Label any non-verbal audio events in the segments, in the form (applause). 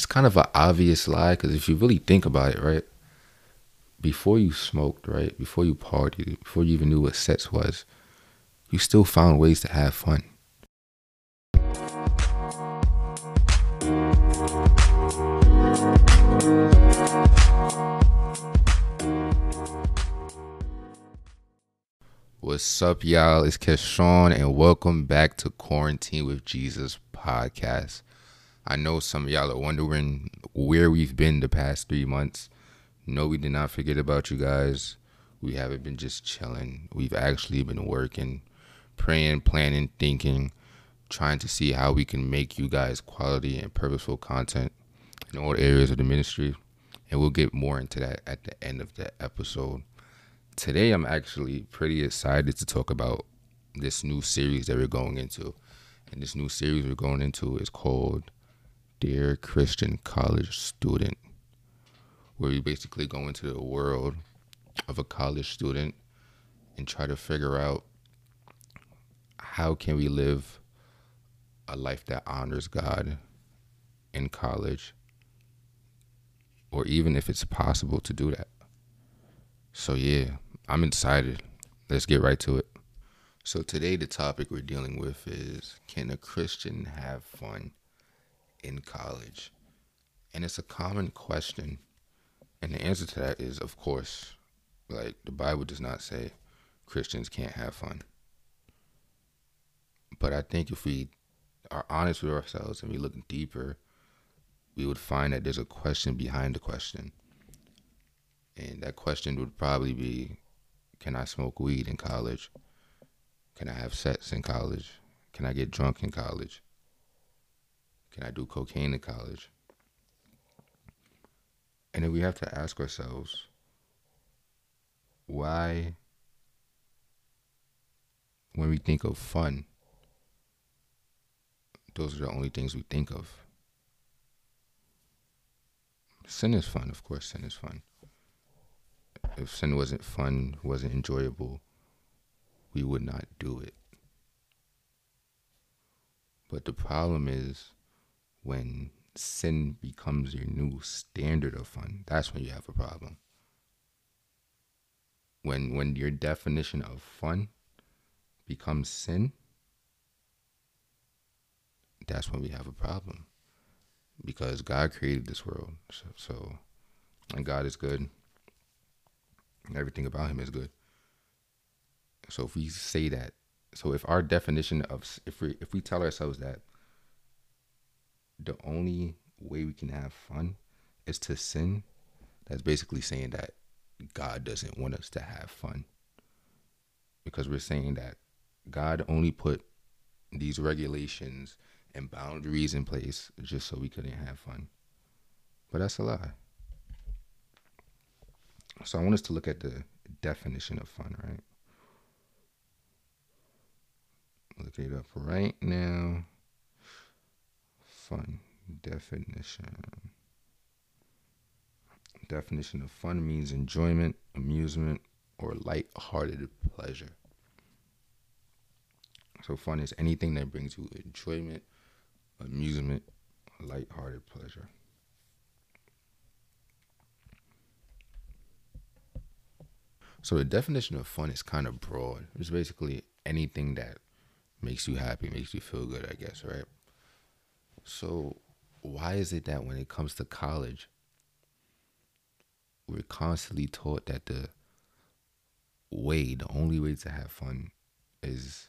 it's kind of an obvious lie because if you really think about it, right? Before you smoked, right? Before you partied, before you even knew what sex was, you still found ways to have fun. What's up, y'all? It's Keshawn, and welcome back to Quarantine with Jesus podcast. I know some of y'all are wondering where we've been the past three months. No, we did not forget about you guys. We haven't been just chilling. We've actually been working, praying, planning, thinking, trying to see how we can make you guys quality and purposeful content in all areas of the ministry. And we'll get more into that at the end of the episode today I'm actually pretty excited to talk about this new series that we're going into. And this new series we're going into is called Dear Christian College Student, where you basically go into the world of a college student and try to figure out how can we live a life that honors God in college or even if it's possible to do that. So yeah, I'm excited. Let's get right to it. So, today, the topic we're dealing with is Can a Christian have fun in college? And it's a common question. And the answer to that is, of course, like the Bible does not say Christians can't have fun. But I think if we are honest with ourselves and we look deeper, we would find that there's a question behind the question. And that question would probably be can I smoke weed in college? Can I have sex in college? Can I get drunk in college? Can I do cocaine in college? And then we have to ask ourselves why, when we think of fun, those are the only things we think of. Sin is fun, of course, sin is fun if sin wasn't fun, wasn't enjoyable, we would not do it. But the problem is when sin becomes your new standard of fun, that's when you have a problem. When when your definition of fun becomes sin, that's when we have a problem. Because God created this world. So, so and God is good And everything about him is good. So if we say that, so if our definition of if we if we tell ourselves that the only way we can have fun is to sin, that's basically saying that God doesn't want us to have fun. Because we're saying that God only put these regulations and boundaries in place just so we couldn't have fun. But that's a lie. So I want us to look at the definition of fun, right? Look it up right now. Fun definition. Definition of fun means enjoyment, amusement, or light-hearted pleasure. So fun is anything that brings you enjoyment, amusement, light-hearted pleasure. So the definition of fun is kind of broad. It's basically anything that makes you happy, makes you feel good, I guess, right? So why is it that when it comes to college, we're constantly taught that the way, the only way to have fun is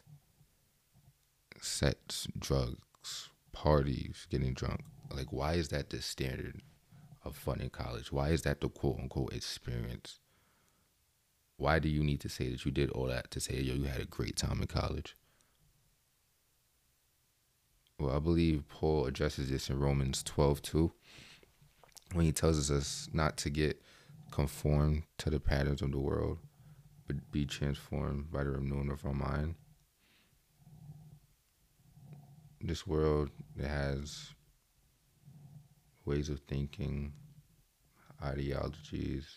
sex, drugs, parties, getting drunk. Like, why is that the standard of fun in college? Why is that the quote unquote experience? Why do you need to say that you did all that to say, yo, you had a great time in college? Well, I believe Paul addresses this in Romans 12 2, when he tells us not to get conformed to the patterns of the world, but be transformed by the renewing of our mind. This world it has ways of thinking, ideologies,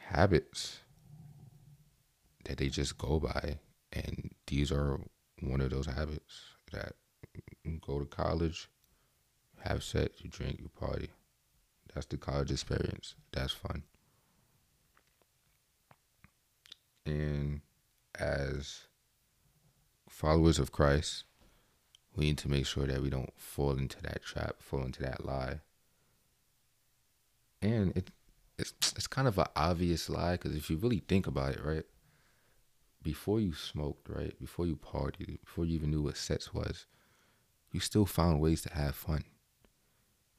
habits that they just go by. And these are one of those habits that go to college, have sex, you drink, you party. That's the college experience. That's fun. And as followers of Christ, we need to make sure that we don't fall into that trap, fall into that lie. And it it's it's kind of an obvious lie because if you really think about it, right? Before you smoked, right? Before you partied, before you even knew what sex was, you still found ways to have fun.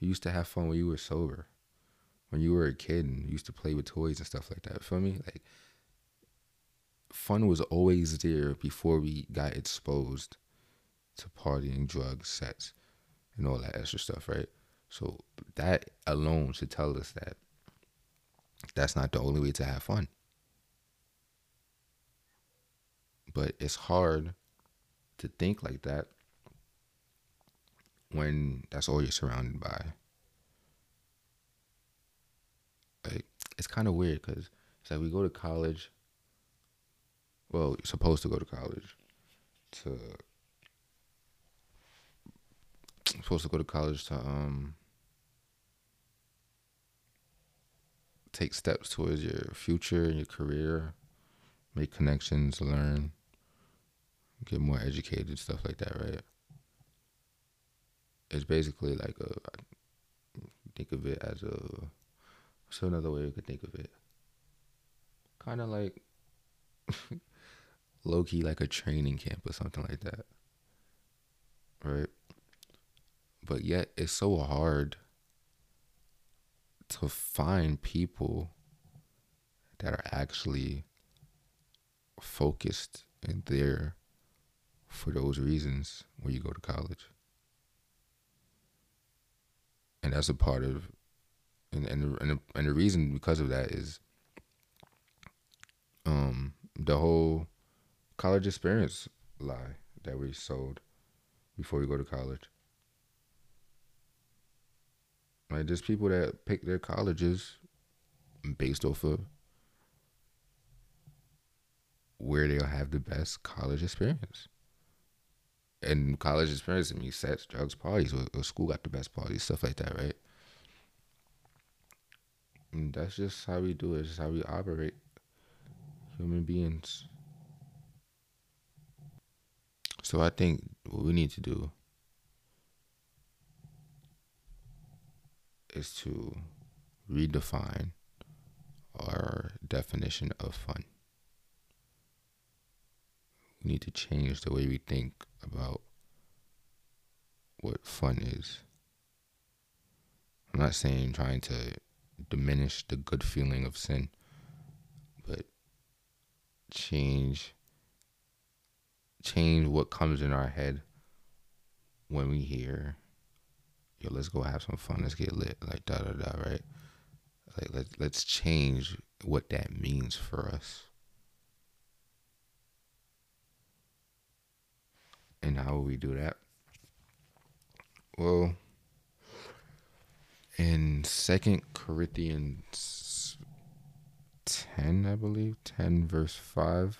You used to have fun when you were sober. When you were a kid and you used to play with toys and stuff like that. Feel me? Like fun was always there before we got exposed to partying, drugs, sex, and all that extra stuff, right? So that alone should tell us that that's not the only way to have fun. But it's hard to think like that when that's all you're surrounded by. Like it's kind of weird because it's like we go to college. Well, you're supposed to go to college to supposed to go to college to um take steps towards your future and your career, make connections, learn, get more educated, stuff like that, right? It's basically like a think of it as a what's another way you could think of it? Kind of like (laughs) low key like a training camp or something like that. Right? But yet it's so hard to find people that are actually focused and there for those reasons when you go to college. And that's a part of, and and the, and the, and the reason because of that is, um, the whole college experience lie that we sold before we go to college. Like there's people that pick their colleges based off of where they'll have the best college experience. And college experience, I mean, sex, drugs, parties, or, or school got the best parties, stuff like that, right? And that's just how we do it. It's how we operate. Human beings. So I think what we need to do is to redefine our definition of fun. We need to change the way we think about what fun is. I'm not saying trying to diminish the good feeling of sin, but change change what comes in our head when we hear yo, let's go have some fun, let's get lit, like da da da, right? Like let's let's change what that means for us. And how will we do that? Well, in Second Corinthians ten, I believe, ten verse five,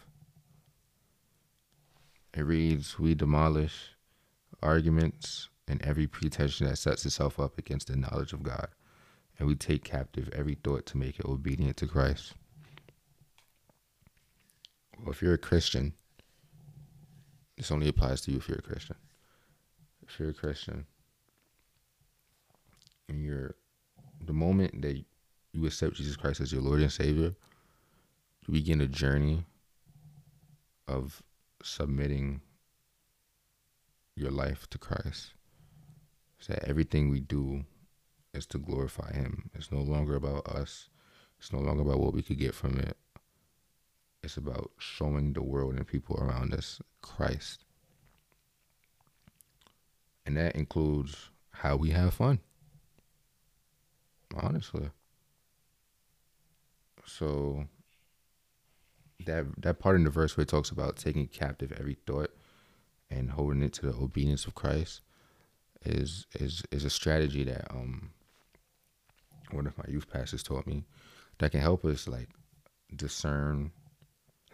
it reads, "We demolish arguments." and every pretension that sets itself up against the knowledge of God. And we take captive every thought to make it obedient to Christ. Well, if you're a Christian, this only applies to you if you're a Christian. If you're a Christian, and you're the moment that you accept Jesus Christ as your Lord and Savior, you begin a journey of submitting your life to Christ that everything we do is to glorify Him. It's no longer about us. It's no longer about what we could get from it. It's about showing the world and people around us Christ. And that includes how we have fun. Honestly. So that that part in the verse where it talks about taking captive every thought and holding it to the obedience of Christ is is is a strategy that um one of my youth pastors taught me that can help us like discern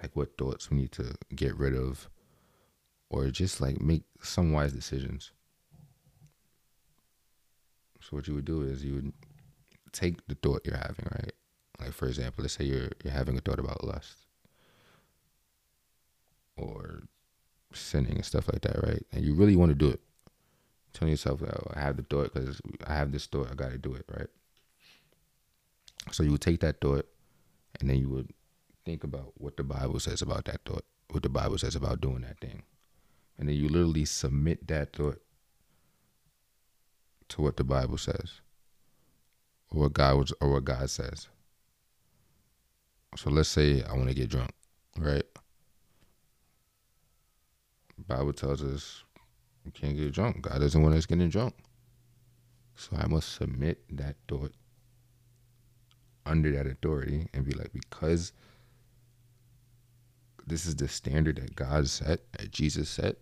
like what thoughts we need to get rid of or just like make some wise decisions. So what you would do is you would take the thought you're having, right? Like for example, let's say you're you're having a thought about lust or sinning and stuff like that, right? And you really want to do it. Telling yourself, oh, I have the thought because I have this thought, I got to do it, right? So you would take that thought and then you would think about what the Bible says about that thought, what the Bible says about doing that thing. And then you literally submit that thought to what the Bible says or what God was or what God says. So let's say I want to get drunk, right? Bible tells us we can't get drunk. God doesn't want us getting drunk. So I must submit that thought under that authority and be like, because this is the standard that God set, that Jesus set,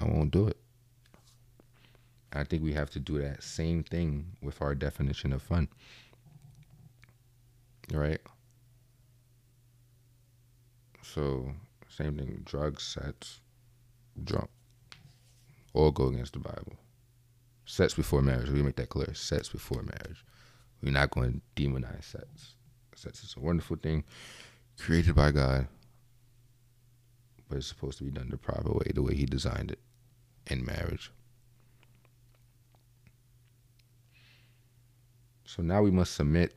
I won't do it. I think we have to do that same thing with our definition of fun. Right? So, same thing drugs, sex, drunk. All go against the Bible. Sex before marriage. We make that clear. Sex before marriage. We're not going to demonize sex. Sex is a wonderful thing created by God, but it's supposed to be done the proper way, the way He designed it in marriage. So now we must submit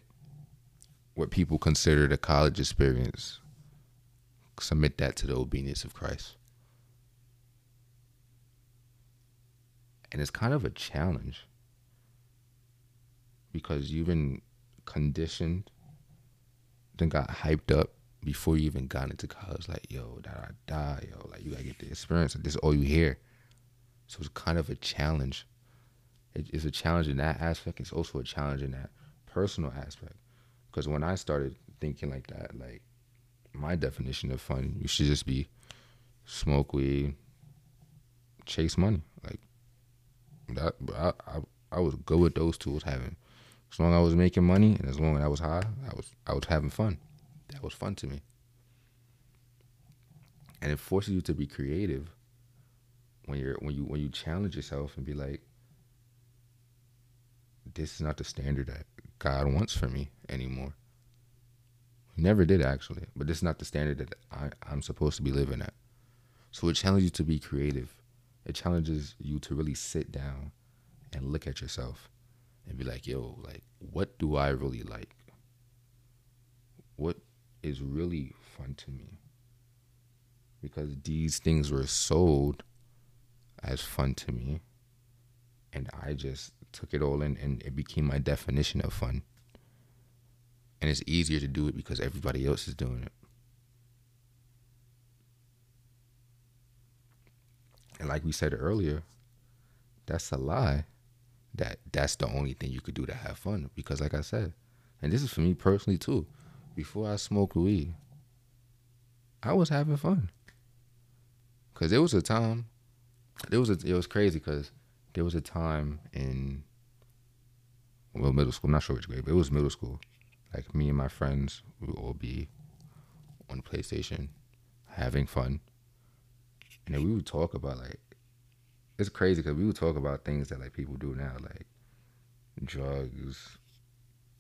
what people consider the college experience, submit that to the obedience of Christ. And it's kind of a challenge because you've been conditioned, then got hyped up before you even got into college. Like, yo, da da da, yo, like you gotta get the experience. Like this is all you hear. So it's kind of a challenge it's a challenge in that aspect. It's also a challenge in that personal aspect. Because when I started thinking like that, like my definition of fun, you should just be smoke weed, chase money. Like that, I, I, I was good with those tools having. As long as I was making money and as long as I was high, I was I was having fun. That was fun to me. And it forces you to be creative when you're when you when you challenge yourself and be like, this is not the standard that God wants for me anymore. Never did actually, but this is not the standard that I, I'm supposed to be living at. So it challenges you to be creative. It challenges you to really sit down and look at yourself and be like, yo, like, what do I really like? What is really fun to me? Because these things were sold as fun to me. And I just took it all in and it became my definition of fun. And it's easier to do it because everybody else is doing it. And like we said earlier, that's a lie that that's the only thing you could do to have fun. Because, like I said, and this is for me personally too, before I smoked weed, I was having fun. Because there was a time, there was a, it was crazy because there was a time in well middle school, I'm not sure which grade, but it was middle school. Like me and my friends would all be on PlayStation having fun. And then we would talk about like it's crazy because we would talk about things that like people do now, like drugs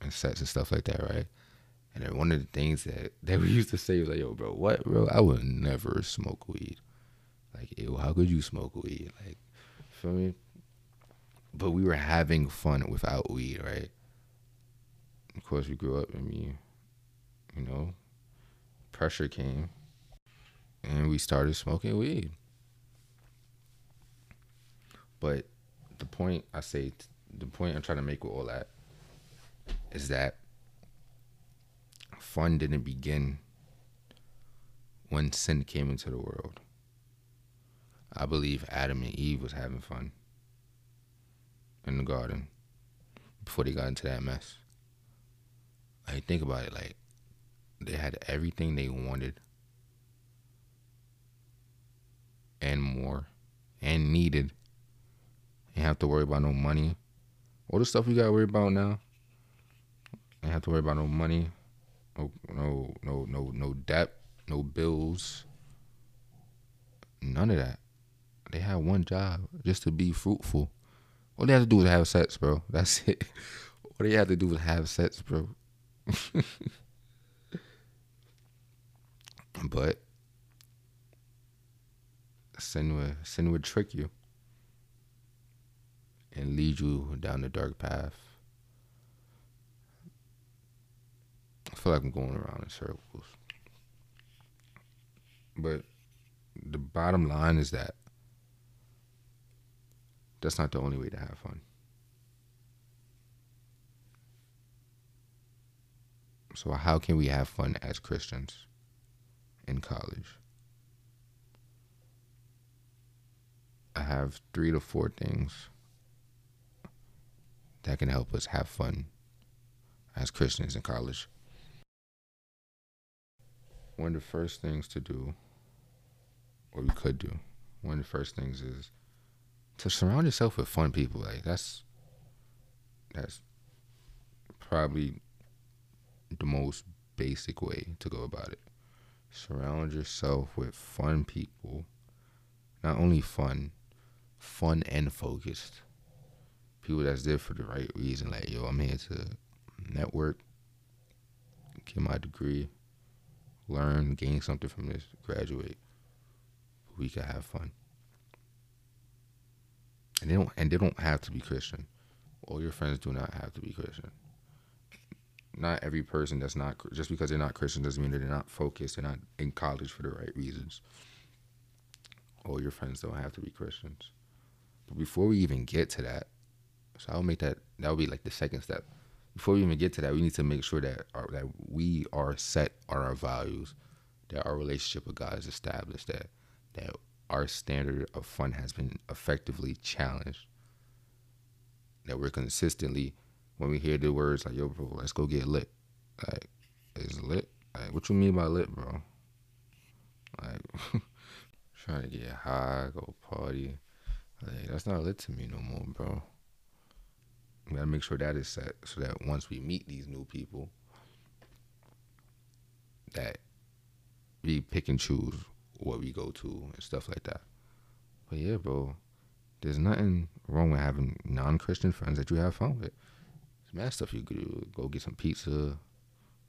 and sex and stuff like that, right? And then one of the things that, (laughs) that we used to say was like, yo, bro, what, bro? I would never smoke weed. Like, ew, how could you smoke weed? Like, feel me? but we were having fun without weed, right? Of course, we grew up and we, you know, pressure came and we started smoking weed. But the point I say, the point I'm trying to make with all that is that fun didn't begin when sin came into the world. I believe Adam and Eve was having fun in the garden before they got into that mess. Like think about it, like they had everything they wanted and more and needed. Ain't have to worry about no money. All the stuff we gotta worry about now. Ain't have to worry about no money, no no no no no debt, no bills. None of that. They had one job just to be fruitful All they have to do is have sex, bro. (laughs) That's it. All they have to do is have sex, bro. (laughs) but sin would sin would trick you and lead you down the dark path. I feel like I'm going around in circles. But the bottom line is that that's not the only way to have fun. So, how can we have fun as Christians in college? I have three to four things that can help us have fun as Christians in college. One of the first things to do, or we could do, one of the first things is to surround yourself with fun people. Like that's that's probably the most basic way to go about it. Surround yourself with fun people. Not only fun, fun and focused. People that's there for the right reason. Like, yo, I'm here to network, get my degree, learn, gain something from this, graduate. We can have fun and they don't and they don't have to be Christian. All your friends do not have to be Christian. Not every person that's not just because they're not Christian doesn't mean that they're not focused. They're not in college for the right reasons. All your friends don't have to be Christians. But before we even get to that, so I'll make that that will be like the second step. Before we even get to that, we need to make sure that our, that we are set on our values, that our relationship with God is established, that that our standard of fun has been effectively challenged. That we're consistently, when we hear the words like, yo, bro, let's go get lit. Like, is lit? Like, what you mean by lit, bro? Like, (laughs) trying to get high, go party. Like, that's not lit to me no more, bro. We gotta make sure that is set so that once we meet these new people, that we pick and choose what we go to and stuff like that. But yeah, bro, there's nothing wrong with having non-Christian friends that you have fun with. There's mad stuff you could do. Go get some pizza,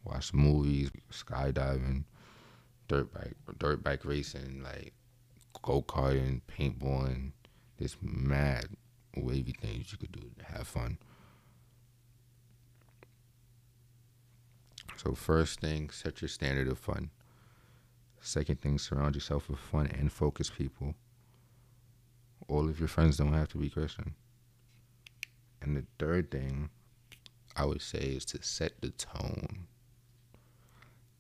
watch some movies, skydiving, dirt bike, dirt bike racing, like go karting, paintballing. There's mad wavy things you could do to have fun. So first thing, set your standard of fun. Second thing, surround yourself with fun and focused people. All of your friends don't have to be Christian. And the third thing I would say is to set the tone.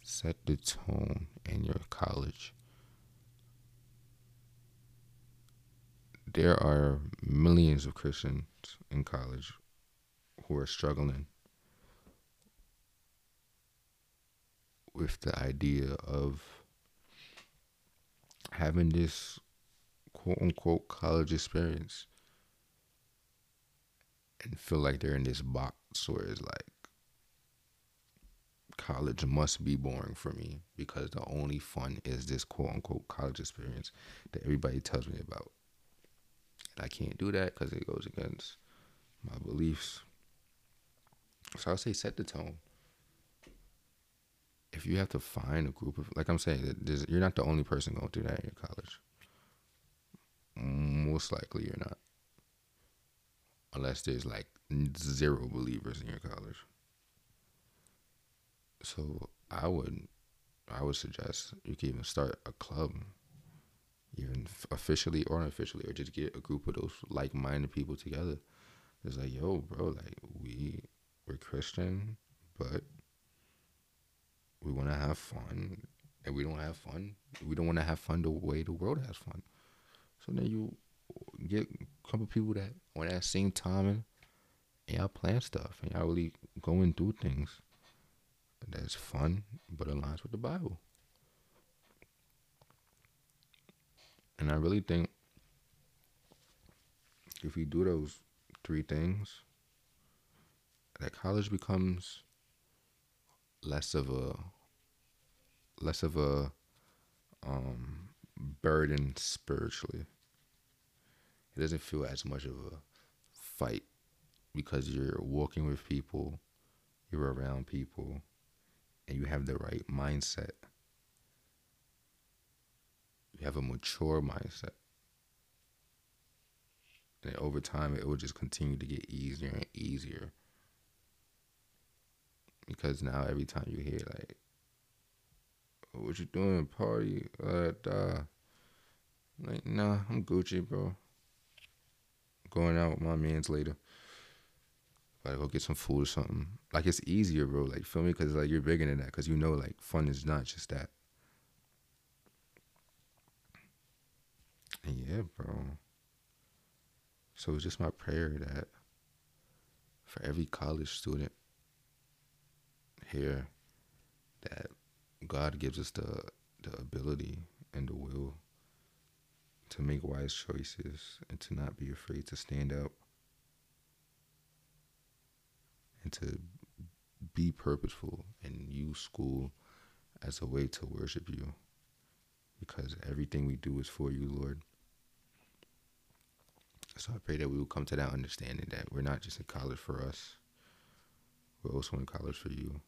Set the tone in your college. There are millions of Christians in college who are struggling with the idea of having this quote unquote college experience and feel like they're in this box where it's like college must be boring for me because the only fun is this quote unquote college experience that everybody tells me about. And I can't do that because it goes against my beliefs. So I'll say set the tone if you have to find a group of like I'm saying, you're not the only person going through that in your college. Most likely, you're not, unless there's like zero believers in your college. So I would, I would suggest you can even start a club, even officially or unofficially, or just get a group of those like-minded people together. It's like, yo, bro, like we we're Christian, but we want to have fun, and we don't have fun. We don't want to have fun the way the world has fun. So then you get a couple people that on that same time and y'all plan stuff and y'all really going through things that's fun but aligns with the Bible. And I really think if you do those three things, that college becomes less of a less of a um, burden spiritually. It doesn't feel as much of a fight because you're walking with people, you're around people, and you have the right mindset. You have a mature mindset. And over time, it will just continue to get easier and easier. Because now, every time you hear, like, what you doing, party? Uh, like, nah, I'm Gucci, bro. Going out with my mans later. Like, go get some food or something. Like, it's easier, bro. Like, feel me? Because, like, you're bigger than that. Because you know, like, fun is not just that. And yeah, bro. So it's just my prayer that for every college student here, that God gives us the the ability and the will to make wise choices and to not be afraid to stand up and to be purposeful and use school as a way to worship you because everything we do is for you, Lord. So I pray that we will come to that understanding that we're not just in college for us, we're also in college for you.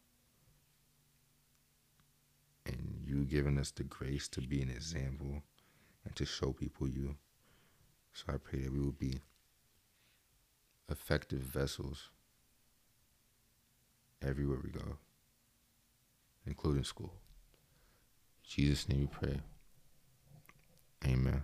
And you giving us the grace to be an example and to show people you. So I pray that we will be effective vessels everywhere we go, including school. In Jesus' name we pray. Amen.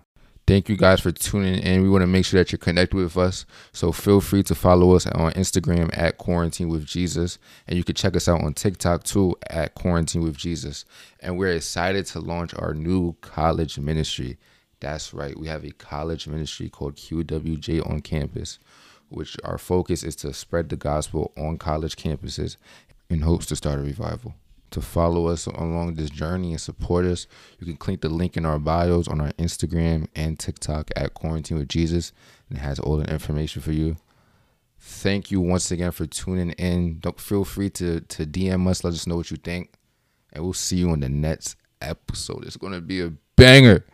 Thank you guys for tuning in. We want to make sure that you're connected with us. So feel free to follow us on Instagram at Quarantine with Jesus. And you can check us out on TikTok too at Quarantine with Jesus. And we're excited to launch our new college ministry. That's right. We have a college ministry called QWJ on campus, which our focus is to spread the gospel on college campuses in hopes to start a revival to follow us along this journey and support us, you can click the link in our bios on our Instagram and TikTok at Quarantine with Jesus, and it has all the information for you. Thank you once again for tuning in. Don't feel free to to DM us, let us know what you think, and we'll see you on the next episode. It's gonna be a banger.